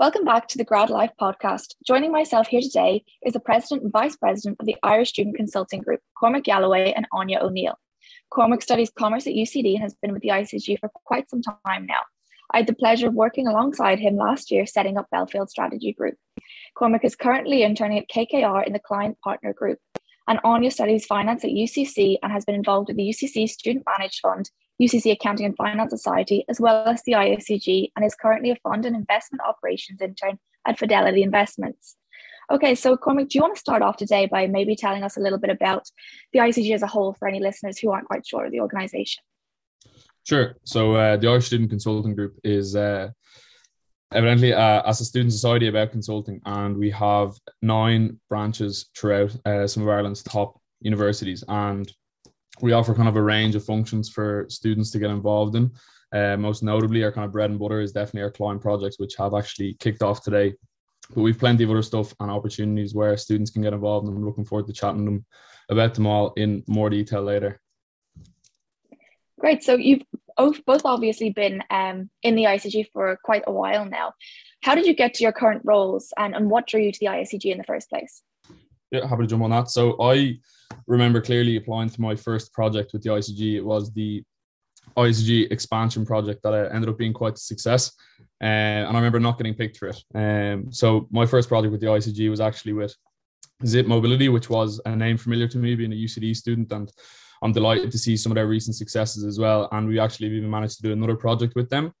Welcome back to the Grad Life podcast. Joining myself here today is the President and Vice President of the Irish Student Consulting Group, Cormac Galloway and Anya O'Neill. Cormac studies commerce at UCD and has been with the ICG for quite some time now. I had the pleasure of working alongside him last year setting up Belfield Strategy Group. Cormac is currently interning at KKR in the Client Partner Group, and Anya studies finance at UCC and has been involved with the UCC Student Managed Fund UCC Accounting and Finance Society, as well as the ICG, and is currently a fund and investment operations intern at Fidelity Investments. Okay, so Cormac, do you want to start off today by maybe telling us a little bit about the ICG as a whole for any listeners who aren't quite sure of the organisation? Sure. So uh, the Irish Student Consulting Group is uh, evidently uh, as a student society about consulting, and we have nine branches throughout uh, some of Ireland's top universities. And we offer kind of a range of functions for students to get involved in. Uh, most notably, our kind of bread and butter is definitely our client projects, which have actually kicked off today. But we've plenty of other stuff and opportunities where students can get involved, and I'm looking forward to chatting them about them all in more detail later. Great. So you've both obviously been um, in the ICG for quite a while now. How did you get to your current roles, and, and what drew you to the ICG in the first place? Yeah, happy to jump on that. So I remember clearly applying to my first project with the ICG. It was the ICG expansion project that ended up being quite a success. Uh, and I remember not getting picked for it. Um, so my first project with the ICG was actually with Zipp Mobility, which was a name familiar to me being a UCD student. And I'm delighted to see some of their recent successes as well. And we actually even managed to do another project with them.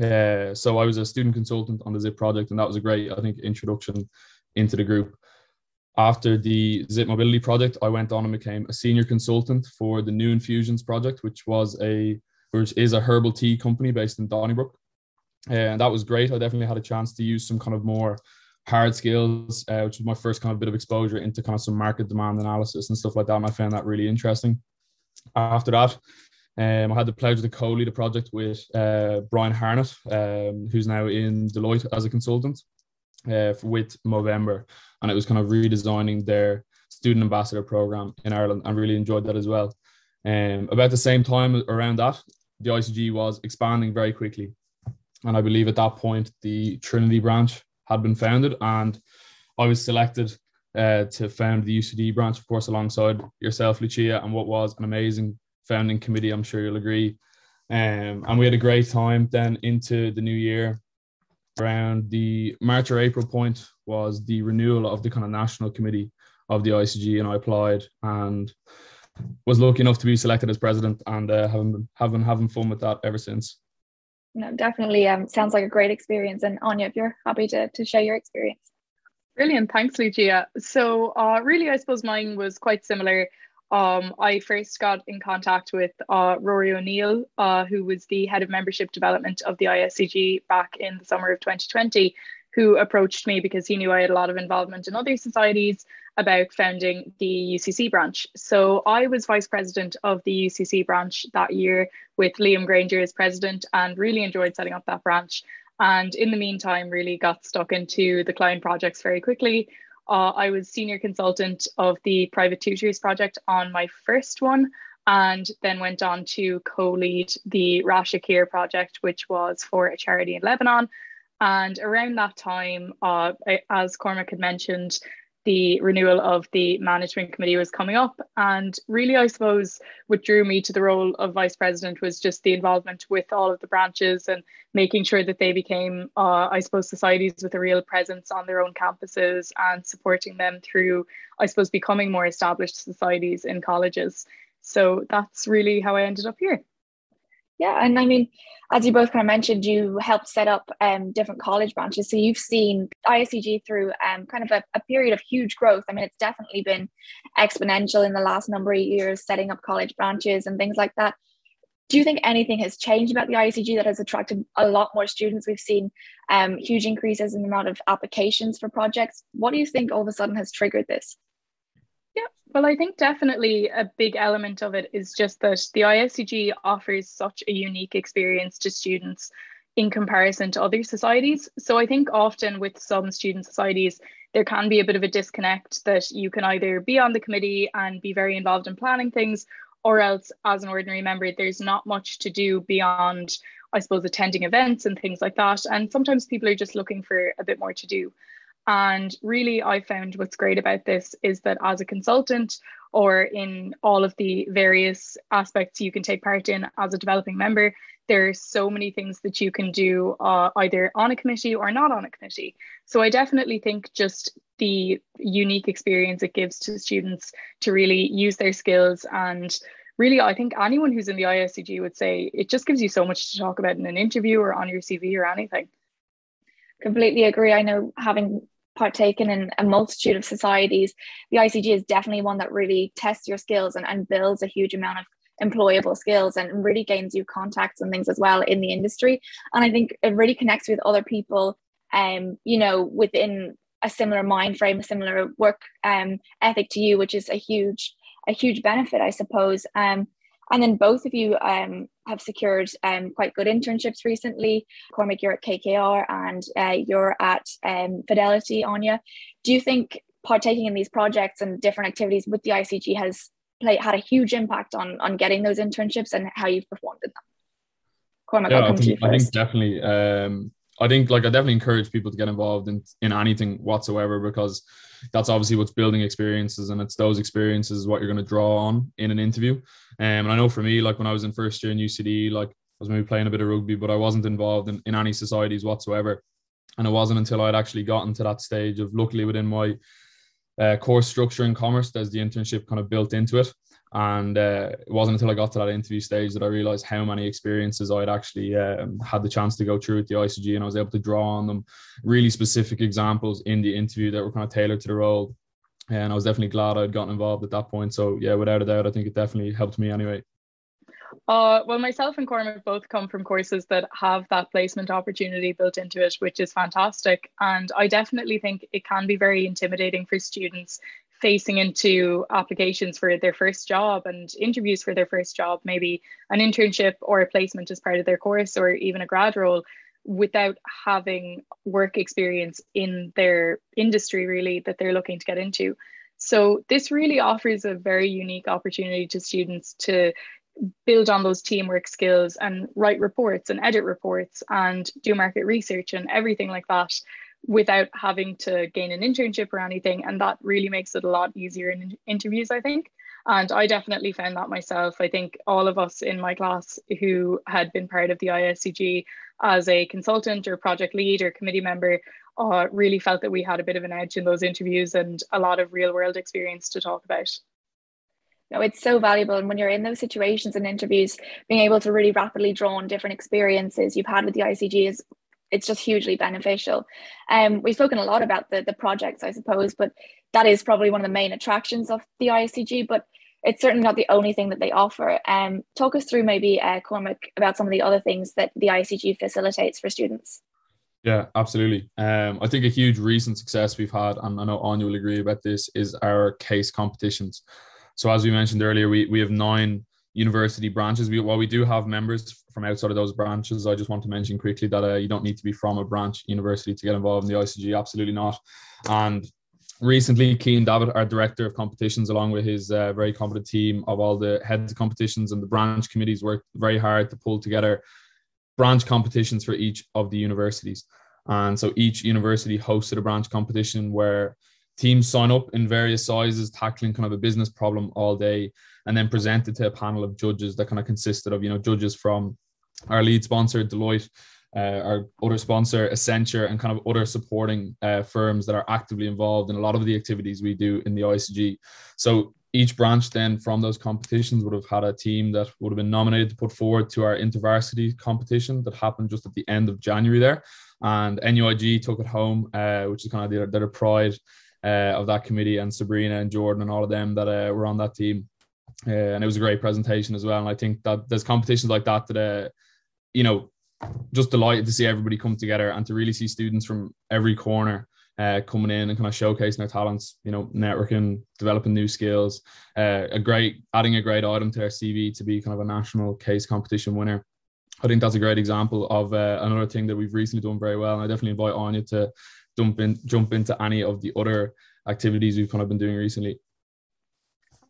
Uh, so I was a student consultant on the Zipp project, and that was a great, I think, introduction into the group after the Zipp Mobility project, I went on and became a senior consultant for the New Infusions project, which was a which is a herbal tea company based in Donnybrook. And that was great. I definitely had a chance to use some kind of more hard skills, uh, which was my first kind of bit of exposure into kind of some market demand analysis and stuff like that. And I found that really interesting. After that, um, I had the pleasure to co-lead a project with uh, Brian Harnett, um, who's now in Deloitte as a consultant uh, with Movember and it was kind of redesigning their student ambassador program in Ireland and really enjoyed that as well. Um, about the same time around that, the ICG was expanding very quickly. And I believe at that point, the Trinity branch had been founded, and I was selected uh, to found the UCD branch, of course, alongside yourself, Lucia, and what was an amazing founding committee. I'm sure you'll agree. Um, and we had a great time then into the new year around the March or April point was the renewal of the kind of national committee of the ICG, and I applied and was lucky enough to be selected as president, and uh, having been, have been having fun with that ever since. No, definitely um, sounds like a great experience. And Anya, if you're happy to to share your experience. Brilliant, thanks, Lucia. So, uh, really, I suppose mine was quite similar um, I first got in contact with uh, Rory O'Neill, uh, who was the head of membership development of the ISCG back in the summer of 2020, who approached me because he knew I had a lot of involvement in other societies about founding the UCC branch. So I was vice president of the UCC branch that year with Liam Granger as president and really enjoyed setting up that branch. And in the meantime, really got stuck into the client projects very quickly. Uh, I was senior consultant of the private tutors project on my first one, and then went on to co-lead the Rasha Care project, which was for a charity in Lebanon. And around that time, uh, as Cormac had mentioned, the renewal of the management committee was coming up. And really, I suppose what drew me to the role of vice president was just the involvement with all of the branches and making sure that they became, uh, I suppose, societies with a real presence on their own campuses and supporting them through, I suppose, becoming more established societies in colleges. So that's really how I ended up here. Yeah, and I mean, as you both kind of mentioned, you helped set up um, different college branches. So you've seen ISCG through um, kind of a, a, period of huge growth. I mean, it's definitely been exponential in the last number of years, setting up college branches and things like that. Do you think anything has changed about the ISCG that has attracted a lot more students? We've seen um, huge increases in the amount of applications for projects. What do you think all of a sudden has triggered this? Well, I think definitely a big element of it is just that the ISCG offers such a unique experience to students in comparison to other societies. So I think often with some student societies, there can be a bit of a disconnect that you can either be on the committee and be very involved in planning things, or else as an ordinary member, there's not much to do beyond, I suppose, attending events and things like that. And sometimes people are just looking for a bit more to do. And really, I found what's great about this is that as a consultant or in all of the various aspects you can take part in as a developing member, there are so many things that you can do uh, either on a committee or not on a committee. So I definitely think just the unique experience it gives to students to really use their skills. And really i think anyone who's in the iscg would say it just gives you so much to talk about in an interview or on your cv or anything. Completely agree. I know having partaken in a multitude of societies the icg is definitely one that really tests your skills and, and builds a huge amount of employable skills and really gains you contacts and things as well in the industry and i think it really connects with other people um you know within a similar mind frame a similar work um ethic to you which is a huge a huge benefit, I suppose. Um, and then both of you um, have secured um, quite good internships recently. Cormac, you're at KKR and uh, you're at um, Fidelity, Anya. Do you think partaking in these projects and different activities with the ICG has play, had a huge impact on, on getting those internships and how you've performed in them? Cormac, yeah, I think, I think, definitely. Um, I think like I definitely encourage people to get involved in in anything whatsoever because that's obviously what's building experiences and it's those experiences what you're going to draw on in an interview. Um, and I know for me, like when I was in first year in UCD, like I was maybe playing a bit of rugby, but I wasn't involved in, in any societies whatsoever. And it wasn't until I'd actually gotten to that stage of luckily within my uh, course structure in commerce, there's the internship kind of built into it. And uh, it wasn't until I got to that interview stage that I realized how many experiences I'd actually um, had the chance to go through with the ICG, and I was able to draw on them really specific examples in the interview that were kind of tailored to the role. And I was definitely glad I'd gotten involved at that point. So yeah, without a doubt, I think it definitely helped me anyway. Uh, well, myself and Cormac both come from courses that have that placement opportunity built into it, which is fantastic. And I definitely think it can be very intimidating for students facing into applications for their first job and interviews for their first job, maybe an internship or a placement as part of their course or even a grad role without having work experience in their industry really that they're looking to get into. So this really offers a very unique opportunity to students to build on those teamwork skills and write reports and edit reports and do market research and everything like that without having to gain an internship or anything. And that really makes it a lot easier in interviews, I think. And I definitely found that myself. I think all of us in my class who had been part of the ISCG as a consultant or project lead or committee member uh, really felt that we had a bit of an edge in those interviews and a lot of real world experience to talk about. No, it's so valuable. And when you're in those situations and interviews, being able to really rapidly draw on different experiences you've had with the ICG is it's just hugely beneficial. Um, we've spoken a lot about the the projects, I suppose, but that is probably one of the main attractions of the ISCG. But it's certainly not the only thing that they offer. Um, talk us through maybe uh, Cormac about some of the other things that the ICG facilitates for students. Yeah, absolutely. Um, I think a huge recent success we've had, and I know Anya will agree about this, is our case competitions. So as we mentioned earlier, we we have nine university branches. We, while we do have members from outside of those branches, I just want to mention quickly that uh, you don't need to be from a branch university to get involved in the ICG. Absolutely not. And recently, Keen David, our director of competitions, along with his uh, very competent team of all the heads of competitions and the branch committees, worked very hard to pull together branch competitions for each of the universities. And so each university hosted a branch competition where teams sign up in various sizes, tackling kind of a business problem all day and then presented to a panel of judges that kind of consisted of you know judges from our lead sponsor Deloitte, uh, our other sponsor Accenture, and kind of other supporting uh, firms that are actively involved in a lot of the activities we do in the ICG. So each branch then from those competitions would have had a team that would have been nominated to put forward to our intervarsity competition that happened just at the end of January there. And NUIG took it home, uh, which is kind of their, their pride of that committee and Sabrina and Jordan and all of them that uh, were on that team uh, and it was a great presentation as well. And I think that there's competitions like that that, uh, you know, just delighted to see everybody come together and to really see students from every corner uh, coming in and kind of showcasing their talents, you know, networking, developing new skills. Uh, a great, adding a great item to their CV to be kind of a national case competition winner. I think that's a great example of uh, another thing that we've recently done very well. And I definitely invite Anya to jump in, jump into any of the other activities we've kind of been doing recently.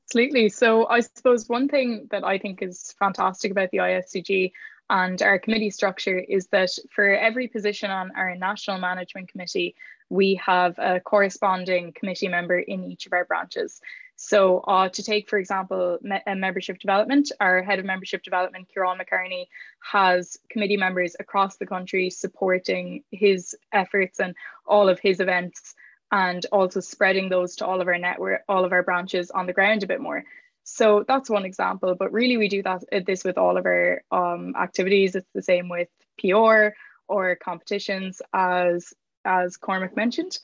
Absolutely. So I suppose one thing that I think is fantastic about the ISCG And our committee structure is that for every position on our national management committee, we have a corresponding committee member in each of our branches. So uh, to take, for example, me membership development, our head of membership development, Kieran McCarney, has committee members across the country supporting his efforts and all of his events and also spreading those to all of our network, all of our branches on the ground a bit more. So that's one example, but really we do that uh, this with all of our um, activities. It's the same with PR or competitions as, as Cormac mentioned.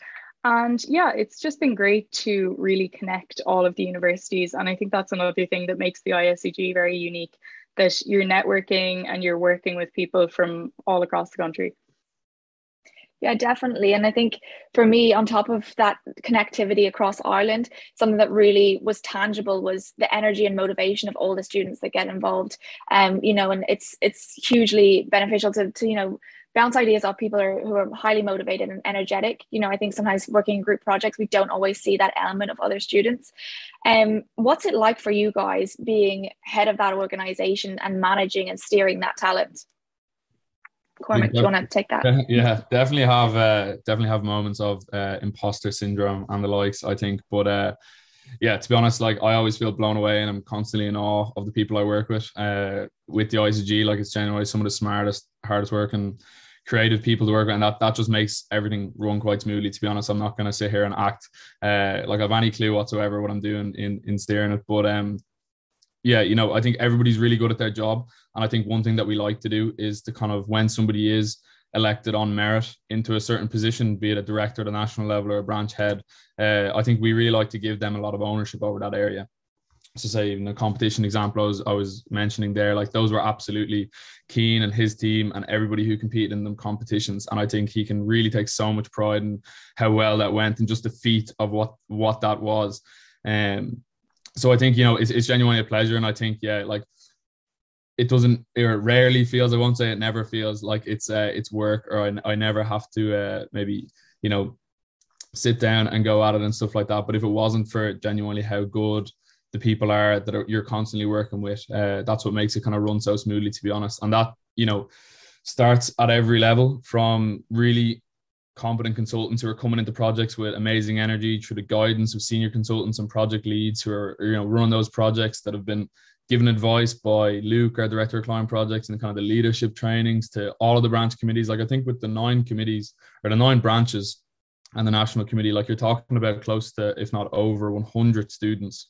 And yeah, it's just been great to really connect all of the universities. And I think that's another thing that makes the ISCG very unique, that you're networking and you're working with people from all across the country. Yeah, definitely. And I think for me, on top of that connectivity across Ireland, something that really was tangible was the energy and motivation of all the students that get involved. Um, you know, and it's it's hugely beneficial to, to you know bounce ideas off people are, who are highly motivated and energetic. You know, I think sometimes working in group projects, we don't always see that element of other students. Um, what's it like for you guys being head of that organization and managing and steering that talent? Cormac, do you want to take that? Yeah, definitely have uh, definitely have moments of uh, imposter syndrome and the likes. I think, but uh, yeah, to be honest, like I always feel blown away, and I'm constantly in awe of the people I work with. Uh, with the ICG, like it's genuinely some of the smartest, hardest working creative people to work with, and that that just makes everything run quite smoothly. To be honest, I'm not going to sit here and act uh, like I've any clue whatsoever what I'm doing in in steering it. But um, yeah, you know, I think everybody's really good at their job, and I think one thing that we like to do is to kind of when somebody is elected on merit into a certain position, be it a director at a national level or a branch head, uh, I think we really like to give them a lot of ownership over that area to say even the competition example I was, I was mentioning there, like those were absolutely keen and his team and everybody who competed in them competitions. And I think he can really take so much pride in how well that went and just the feat of what what that was. Um so I think, you know, it's, it's genuinely a pleasure. And I think, yeah, like it doesn't it rarely feels, I won't say it never feels like it's uh it's work or I, I never have to uh maybe, you know, sit down and go at it and stuff like that. But if it wasn't for genuinely how good the people are that are, you're constantly working with. Uh, that's what makes it kind of run so smoothly, to be honest. And that you know starts at every level from really competent consultants who are coming into projects with amazing energy through the guidance of senior consultants and project leads who are you know running those projects that have been given advice by Luke, our director of client projects, and kind of the leadership trainings to all of the branch committees. Like I think with the nine committees or the nine branches and the national committee, like you're talking about close to, if not over 100 students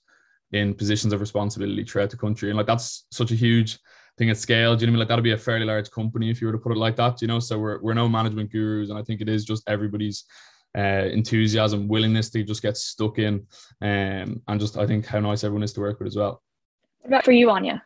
in positions of responsibility throughout the country. And like that's such a huge thing at scale. Do you know I mean? Like that'd be a fairly large company if you were to put it like that, you know. So we're we're no management gurus, and I think it is just everybody's uh, enthusiasm, willingness to just get stuck in, um, and just I think how nice everyone is to work with as well. What about for you, Anya?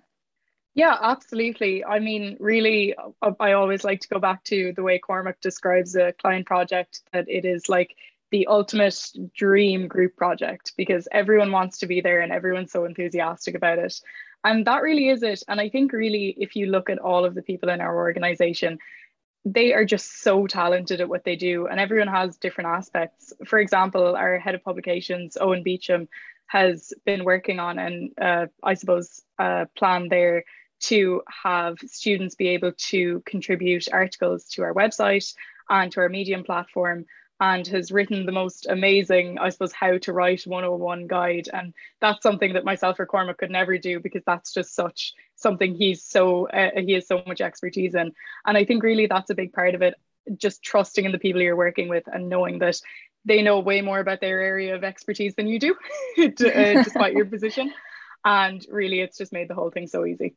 Yeah, absolutely. I mean, really, I always like to go back to the way Cormac describes a client project that it is like the ultimate dream group project because everyone wants to be there and everyone's so enthusiastic about it. And that really is it. And I think, really, if you look at all of the people in our organization, they are just so talented at what they do, and everyone has different aspects. For example, our head of publications, Owen Beecham, has been working on, and uh, I suppose, a plan there to have students be able to contribute articles to our website and to our Medium platform and has written the most amazing, I suppose, how to write 101 guide. And that's something that myself or Cormac could never do because that's just such something he's so, uh, he has so much expertise in. And I think really that's a big part of it, just trusting in the people you're working with and knowing that they know way more about their area of expertise than you do, uh, despite your position. And really, it's just made the whole thing so easy.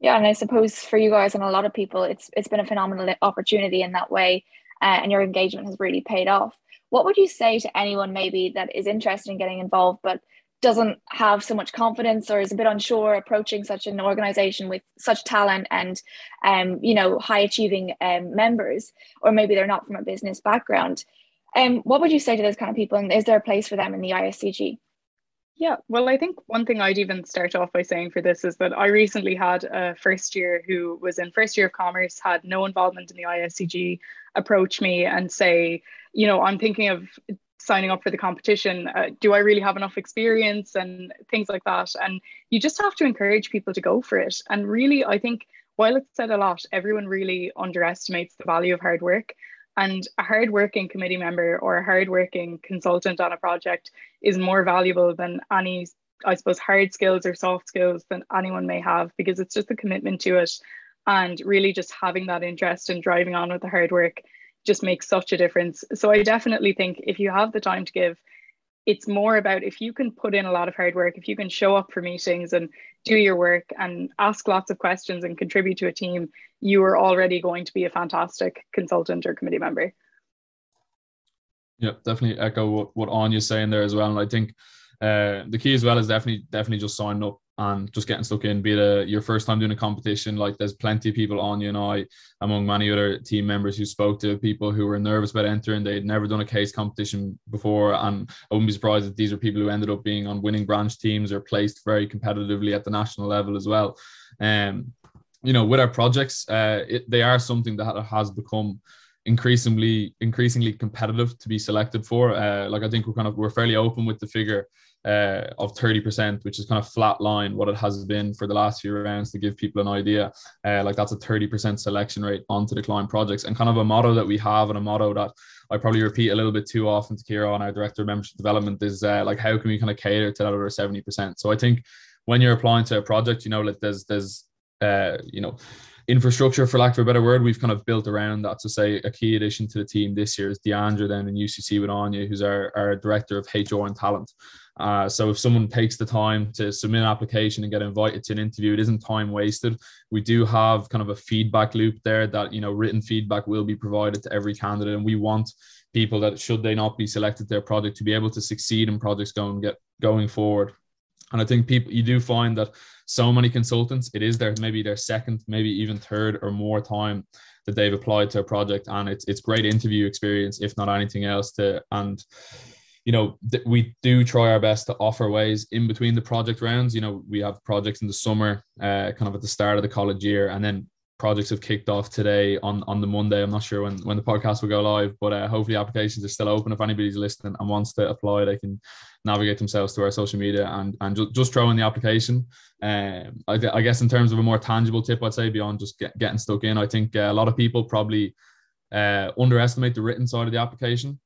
Yeah, and I suppose for you guys and a lot of people, it's it's been a phenomenal opportunity in that way uh, and your engagement has really paid off. What would you say to anyone maybe that is interested in getting involved but doesn't have so much confidence or is a bit unsure approaching such an organization with such talent and um, you know high achieving um, members or maybe they're not from a business background um, what would you say to those kind of people and is there a place for them in the iscg yeah, well, I think one thing I'd even start off by saying for this is that I recently had a first year who was in first year of commerce, had no involvement in the ISCG, approach me and say, you know, I'm thinking of signing up for the competition. Uh, do I really have enough experience and things like that? And you just have to encourage people to go for it. And really, I think while it's said a lot, everyone really underestimates the value of hard work. And a hardworking committee member or a hardworking consultant on a project is more valuable than any, I suppose, hard skills or soft skills than anyone may have because it's just the commitment to it and really just having that interest and driving on with the hard work just makes such a difference. So I definitely think if you have the time to give, it's more about if you can put in a lot of hard work, if you can show up for meetings and do your work and ask lots of questions and contribute to a team, you are already going to be a fantastic consultant or committee member. Yeah, definitely echo what, what Anya's saying there as well. And I think uh, the key as well is definitely definitely just signing up and just getting stuck in. Be it a, your first time doing a competition, like there's plenty of people on you and I, among many other team members who spoke to people who were nervous about entering. They'd never done a case competition before, and I wouldn't be surprised if these are people who ended up being on winning branch teams or placed very competitively at the national level as well. Um, you know, with our projects, uh, it, they are something that has become increasingly increasingly competitive to be selected for. Uh, like I think we're kind of we're fairly open with the figure uh, of 30%, which is kind of flat line what it has been for the last few rounds to give people an idea. Uh, like that's a 30% selection rate onto the client projects and kind of a motto that we have and a motto that I probably repeat a little bit too often to Kieran our director of membership development is uh, like how can we kind of cater to that other 70%. So I think when you're applying to a project, you know, like there's there's uh, you know, infrastructure, for lack of a better word, we've kind of built around that. To say a key addition to the team this year is Deandra then in UCC with Anya, who's our, our director of HR and talent. Uh, so if someone takes the time to submit an application and get invited to an interview, it isn't time wasted. We do have kind of a feedback loop there that you know written feedback will be provided to every candidate, and we want people that should they not be selected their project to be able to succeed in projects going get going forward. And I think people you do find that so many consultants, it is their maybe their second, maybe even third or more time that they've applied to a project, and it's it's great interview experience if not anything else to and you know, th- we do try our best to offer ways in between the project rounds. You know, we have projects in the summer, uh, kind of at the start of the college year, and then projects have kicked off today on on the Monday. I'm not sure when when the podcast will go live, but uh, hopefully applications are still open. If anybody's listening and wants to apply, they can navigate themselves to our social media and and just, just throw in the application. Um, I, I, guess in terms of a more tangible tip, I'd say beyond just get, getting stuck in, I think uh, a lot of people probably uh, underestimate the written side of the application.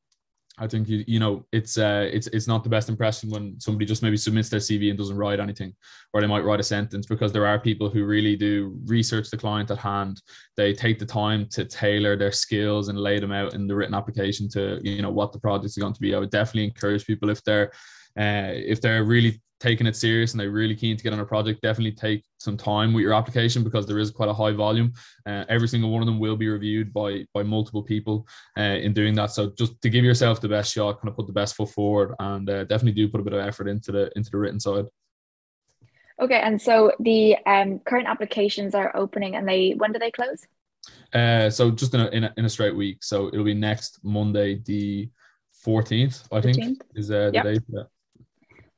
I think you you know it's uh it's it's not the best impression when somebody just maybe submits their CV and doesn't write anything, or they might write a sentence because there are people who really do research the client at hand. They take the time to tailor their skills and lay them out in the written application to you know what the project is going to be. I would definitely encourage people if they're uh, if they're really taking it serious and they're really keen to get on a project, definitely take some time with your application because there is quite a high volume. Uh, every single one of them will be reviewed by by multiple people uh, in doing that. So just to give yourself the best shot, kind of put the best foot forward, and uh, definitely do put a bit of effort into the into the written side. Okay, and so the um, current applications are opening, and they when do they close? Uh, so just in a, in a, in a straight week. So it'll be next Monday, the 14th, I 15th? think, is uh, the yep. date.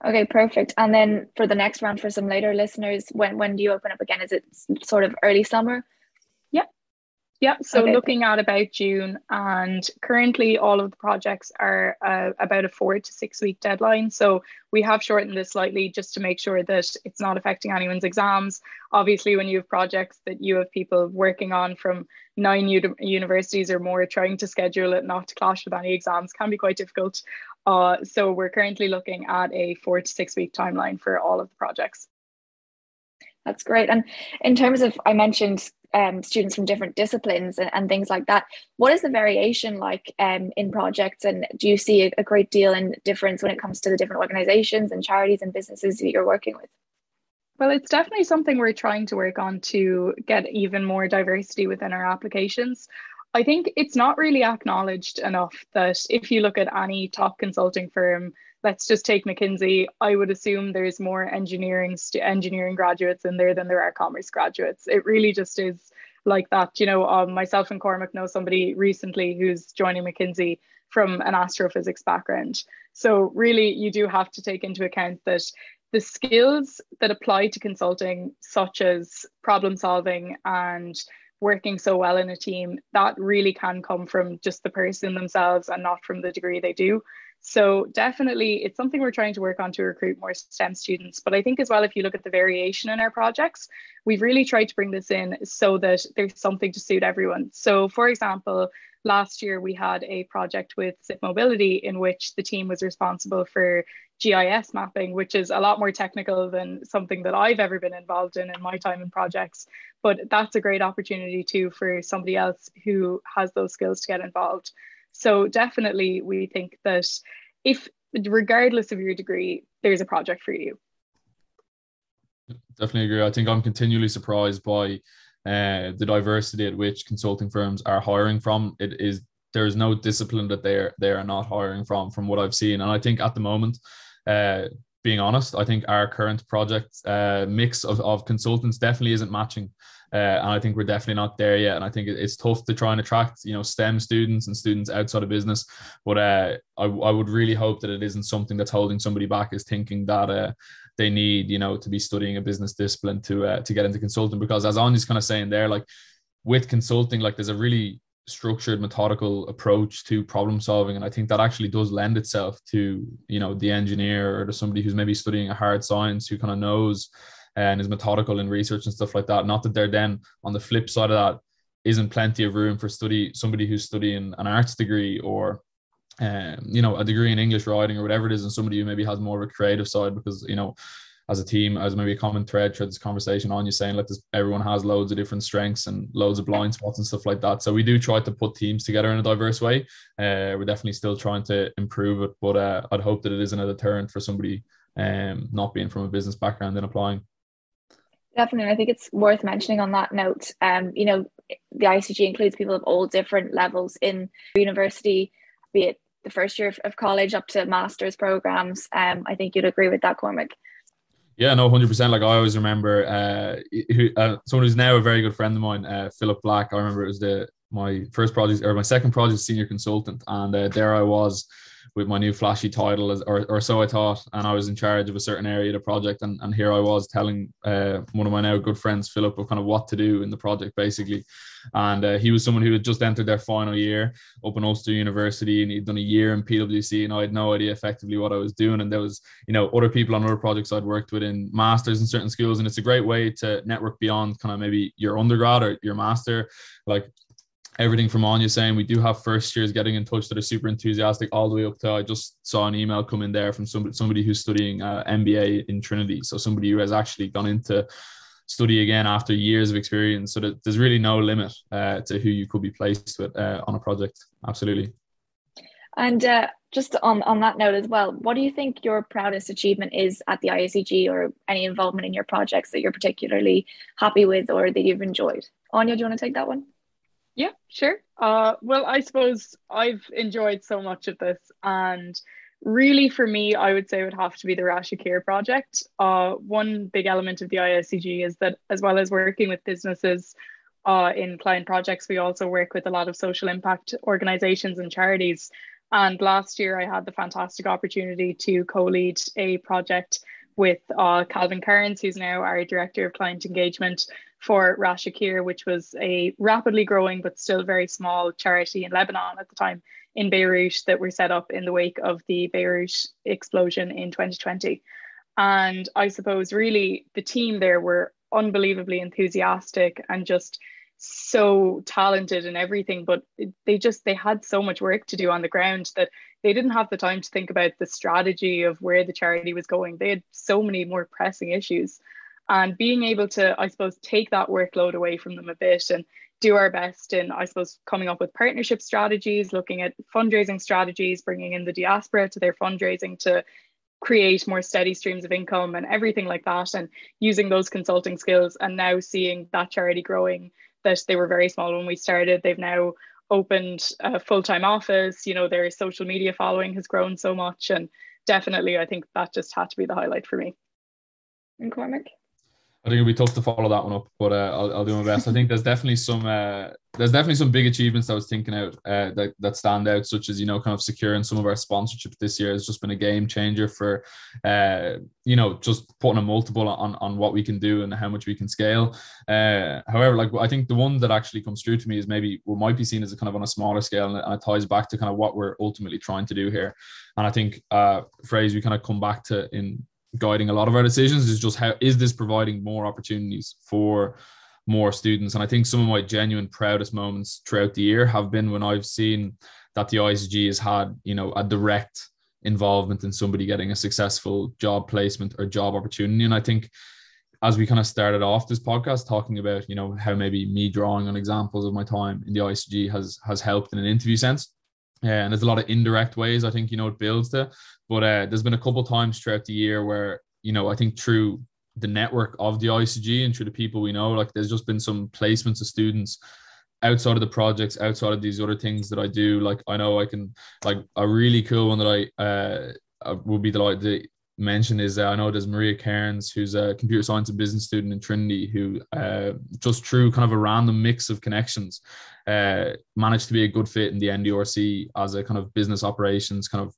Okay, perfect. And then for the next round, for some later listeners, when when do you open up again? Is it sort of early summer? Yeah, yeah. So okay. looking at about June, and currently all of the projects are uh, about a four to six week deadline. So we have shortened this slightly just to make sure that it's not affecting anyone's exams. Obviously, when you have projects that you have people working on from nine universities or more, trying to schedule it not to clash with any exams can be quite difficult. Uh, so we're currently looking at a four to six week timeline for all of the projects. That's great. And in terms of, I mentioned um, students from different disciplines and, and, things like that. What is the variation like um, in projects? And do you see a, a, great deal in difference when it comes to the different organizations and charities and businesses that you're working with? Well, it's definitely something we're trying to work on to get even more diversity within our applications. I think it's not really acknowledged enough that if you look at any top consulting firm, let's just take McKinsey, I would assume there's more engineering engineering graduates in there than there are commerce graduates. It really just is like that. You know, um, myself and Cormac know somebody recently who's joining McKinsey from an astrophysics background. So really, you do have to take into account that the skills that apply to consulting, such as problem solving and working so well in a team, that really can come from just the person themselves and not from the degree they do. So definitely it's something we're trying to work on to recruit more STEM students. But I think as well, if you look at the variation in our projects, we've really tried to bring this in so that there's something to suit everyone. So for example, last year we had a project with Zipp Mobility in which the team was responsible for GIS mapping, which is a lot more technical than something that I've ever been involved in in my time in projects. But that's a great opportunity too for somebody else who has those skills to get involved. So definitely we think that if regardless of your degree, there's a project for you. Definitely agree. I think I'm continually surprised by uh, the diversity at which consulting firms are hiring from. It is there is no discipline that they are they are not hiring from, from what I've seen. And I think at the moment, uh, being honest, I think our current project uh, mix of, of consultants definitely isn't matching uh, and I think we're definitely not there yet. And I think it's tough to try and attract, you know, STEM students and students outside of business. But uh, I, I would really hope that it isn't something that's holding somebody back is thinking that uh, they need, you know, to be studying a business discipline to uh, to get into consulting. Because as Anya's kind of saying there, like with consulting, like there's a really structured methodical approach to problem solving and i think that actually does lend itself to you know the engineer or to somebody who's maybe studying a hard science who kind of knows and is methodical in research and stuff like that. Not that they're then on the flip side of that isn't plenty of room for study somebody who's studying an arts degree or um, you know a degree in English writing or whatever it is, and somebody who maybe has more of a creative side because you know as a team, as maybe a common thread through this conversation on you saying like this, everyone has loads of different strengths and loads of blind spots and stuff like that. So we do try to put teams together in a diverse way. Uh, we're definitely still trying to improve it, but uh, I'd hope that it isn't a deterrent for somebody um, not being from a business background and applying. Definitely. I think it's worth mentioning on that note. Um, you know, the ICG includes people of all different levels in university, be it the first year of college up to master's programs. Um, I think you'd agree with that, Cormac. Yeah, no, hundred percent. Like I always remember, uh, who, uh, someone who's now a very good friend of mine, uh, Philip Black. I remember it was the my first project or my second project, senior consultant, and uh, there I was with my new flashy title, as, or, or so I thought, and I was in charge of a certain area of the project, and, and here I was telling uh, one of my now good friends, Philip, of kind of what to do in the project, basically. And uh, he was someone who had just entered their final year up in Ulster University, and he'd done a year in PwC, and I had no idea effectively what I was doing. And there was, you know, other people on other projects I'd worked with in masters in certain schools, and it's a great way to network beyond kind of maybe your undergrad or your master. Like everything from Anya saying we do have first years getting in touch that are super enthusiastic all the way up to I just saw an email come in there from somebody somebody who's studying uh, MBA in Trinity. So somebody who has actually gone into study again after years of experience. So that there's really no limit uh, to who you could be placed with uh, on a project. Absolutely. And uh, just on, on that note as well, what do you think your proudest achievement is at the ISCG or any involvement in your projects that you're particularly happy with or that you've enjoyed? Anya, do you want to take that one? Yeah, sure. Uh, well, I suppose I've enjoyed so much of this, and really for me, I would say would have to be the Rashikir project. Uh, one big element of the ISCG is that as well as working with businesses uh, in client projects, we also work with a lot of social impact organizations and charities. And last year, I had the fantastic opportunity to co-lead a project with uh, Calvin Carnes, who's now our Director of Client Engagement for Rashakir, which was a rapidly growing but still very small charity in Lebanon at the time in Beirut that were set up in the wake of the Beirut explosion in 2020. And I suppose really the team there were unbelievably enthusiastic and just so talented and everything but they just they had so much work to do on the ground that they didn't have the time to think about the strategy of where the charity was going they had so many more pressing issues and being able to i suppose take that workload away from them a bit and do our best in i suppose coming up with partnership strategies looking at fundraising strategies bringing in the diaspora to their fundraising to create more steady streams of income and everything like that and using those consulting skills and now seeing that charity growing that they were very small when we started. They've now opened a full-time office you know their social media following has grown so much and definitely i think that just had to be the highlight for me. And cormac I think it'll be tough to follow that one up, but uh, I'll, I'll, do my best. I think there's definitely some uh, there's definitely some big achievements I was thinking out uh, that that stand out, such as you know, kind of securing some of our sponsorships this year has just been a game changer for uh, you know just putting a multiple on on what we can do and how much we can scale. Uh, however, like I think the one that actually comes through to me is maybe what might be seen as a kind of on a smaller scale, and it, ties back to kind of what we're ultimately trying to do here. And I think uh, phrase we kind of come back to in guiding a lot of our decisions is just how is this providing more opportunities for more students? And i think some of my genuine proudest moments throughout the year have been when i've seen that the ICG has had you know a direct involvement in somebody getting a successful job placement or job opportunity. And i think as we kind of started off this podcast talking about you know how maybe me drawing on examples of my time in the ICG has has helped in an interview sense uh, and there's a lot of indirect ways I think you know it builds to. But uh, there's been a couple times throughout the year where you know I think through the network of the ICG and through the people we know, like there's just been some placements of students outside of the projects, outside of these other things that I do. Like I know I can like a really cool one that I uh, would be delighted mention is I know there's Maria Cairns, who's a computer science and business student in Trinity, who uh, just through kind of a random mix of connections uh, managed to be a good fit in the NDRC as a kind of business operations kind of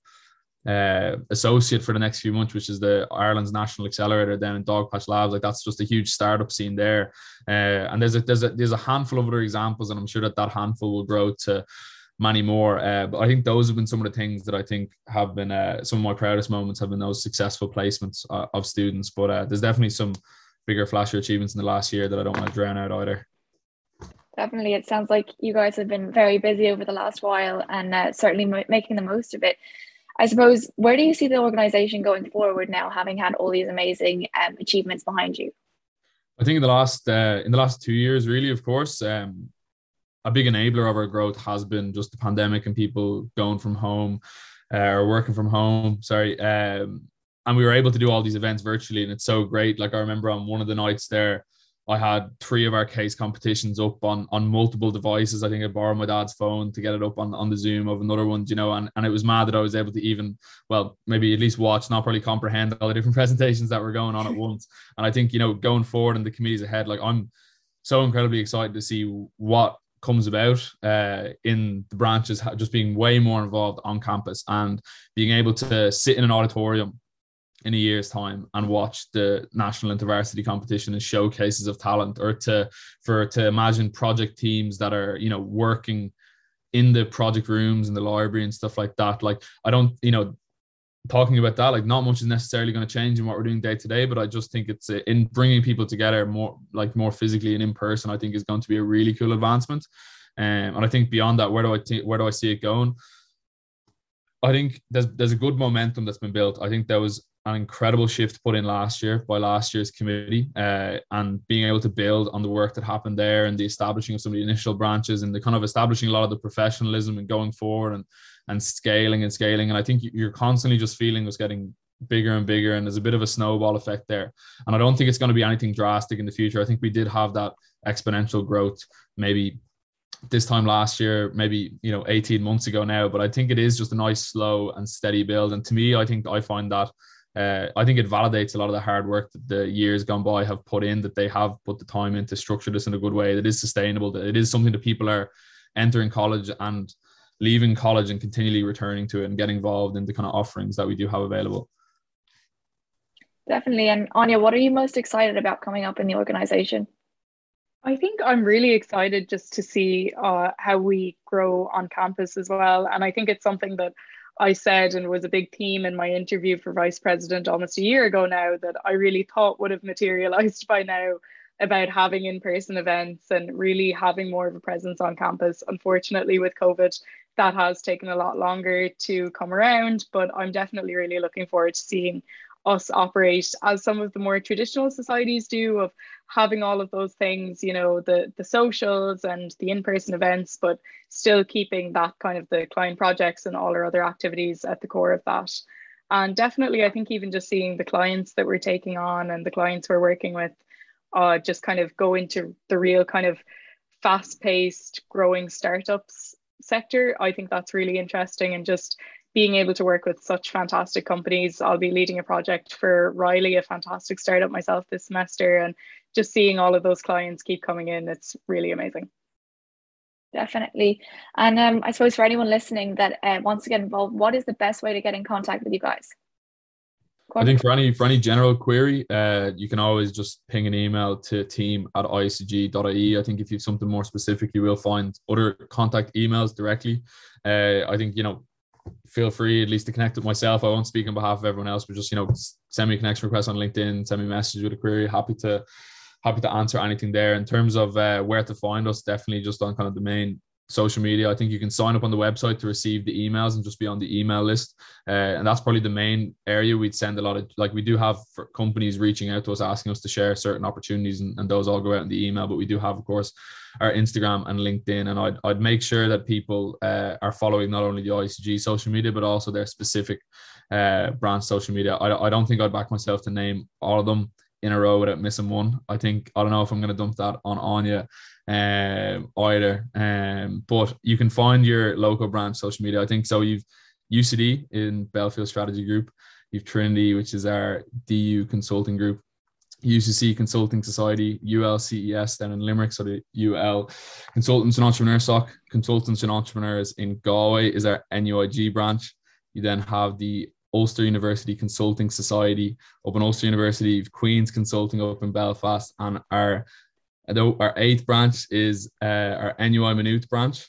uh, associate for the next few months, which is the Ireland's National Accelerator down in Dogpatch Labs. Like that's just a huge startup scene there. Uh, and there's a there's a there's a handful of other examples, and I'm sure that that handful will grow to many more. Uh, but I think those have been some of the things that I think have been uh, some of my proudest moments have been those successful placements uh, of students. But uh, there's definitely some bigger, flashier achievements in the last year that I don't want to drown out either. Definitely, it sounds like you guys have been very busy over the last while and uh, certainly m- making the most of it. I suppose, where do you see the organization going forward now, having had all these amazing um, achievements behind you? I think in the last uh, in the last two years, really, of course, um, a big enabler of our growth has been just the pandemic and people going from home uh, or working from home. Sorry, um, and we were able to do all these events virtually, and it's so great. Like I remember on one of the nights there, I had three of our case competitions up on on multiple devices. I think I borrowed my dad's phone to get it up on, on the Zoom of another one, you know, and, and it was mad that I was able to even, well, maybe at least watch, not probably comprehend all the different presentations that were going on at once. And I think, you know, going forward and the committees ahead, like I'm so incredibly excited to see what comes about uh, in the branches just being way more involved on campus and being able to sit in an auditorium in a year's time and watch the national intervarsity competition and showcases of talent or to for to imagine project teams that are you know working in the project rooms in the library and stuff like that. Like i don't you know talking about that like not much is necessarily going to change in what we're doing day to day but i just think it's uh, in bringing people together more like more physically and in person i think is going to be a really cool advancement um, and i think beyond that where do i think where do i see it going I think there's there's a good momentum that's been built. I think there was an incredible shift put in last year by last year's committee uh, and being able to build on the work that happened there and the establishing of some of the initial branches and the kind of establishing a lot of the professionalism and going forward and and scaling and scaling. And I think you're constantly just feeling us getting bigger and bigger and there's a bit of a snowball effect there. And I don't think it's going to be anything drastic in the future. I think we did have that exponential growth maybe this time last year, maybe you know 18 months ago now. But I think it is just a nice, slow and steady build. And to me, I think I find that uh, I think it validates a lot of the hard work that the years gone by have put in. That they have put the time in to structure this in a good way. That is sustainable. That it is something that people are entering college and leaving college and continually returning to it and getting involved in the kind of offerings that we do have available. Definitely. And Anya, what are you most excited about coming up in the organization? I think I'm really excited just to see uh, how we grow on campus as well. And I think it's something that I said and was a big theme in my interview for vice president almost a year ago now that I really thought would have materialized by now about having in person events and really having more of a presence on campus. Unfortunately, with COVID, that has taken a lot longer to come around, but I'm definitely really looking forward to seeing us operate as some of the more traditional societies do of having all of those things you know the the socials and the in-person events but still keeping that kind of the client projects and all our other activities at the core of that. And definitely i think even just seeing the clients that we're taking on and the clients we're working with uh, just kind of go into the real kind of fast-paced growing startups sector i think that's really interesting and just being able to work with such fantastic companies. I'll be leading a project for Riley, a fantastic startup myself this semester, and just seeing all of those clients keep coming in, it's really amazing. Definitely. And um, I suppose for anyone listening that uh, wants to get involved, what is the best way to get in contact with you guys? I think for any for any general query, uh, you can always just ping an email to team at icg.ie. I think if you have something more specific, you will find other contact emails directly. Uh, I think you know, feel free at least to connect with myself. I won't speak on behalf of everyone else, but just you know, send me a connection request on LinkedIn, send me a message with a query. Happy to happy to answer anything there. In terms of uh, where to find us, definitely just on kind of the main social media. I think you can sign up on the website to receive the emails and just be on the email list. Uh, and that's probably the main area we'd send a lot of, like we do have companies reaching out to us, asking us to share certain opportunities and, and those all go out in the email. But we do have, of course, our Instagram and LinkedIn. And I'd, I'd make sure that people uh, are following not only the ICG social media, but also their specific uh, brand social media. I, I don't think I'd back myself to name all of them in a row without missing one. I think I don't know if I'm going to dump that on Anya um, either. Um, but you can find your local brand social media. I think so. You've UCD in Belfield Strategy Group. You've Trinity, which is our DU consulting group. UCC Consulting Society, ULCES down in Limerick, so the UL Consultants and Entrepreneurs SOC, Consultants and Entrepreneurs in Galway is our NUIG branch. You then have the Ulster University Consulting Society up in Ulster University, Queen's Consulting up in Belfast, and our our eighth branch is uh, our NUI Maynooth branch,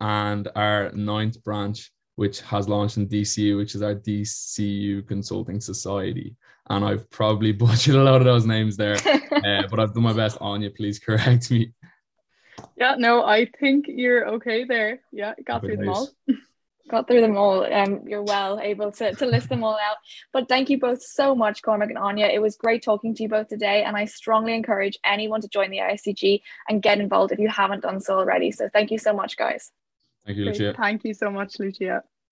and our ninth branch, which has launched in DCU, which is our DCU Consulting Society. And I've probably butchered a lot of those names there, uh, but I've done my best. Anya, please correct me. Yeah, no, I think you're okay there. Yeah, got through them all. got through them all. Um, you're well able to, to list them all out. But thank you both so much, Cormac and Anya. It was great talking to you both today. And I strongly encourage anyone to join the ISCG and get involved if you haven't done so already. So thank you so much, guys. Thank you, Lucia. Thank you so much, Lucia.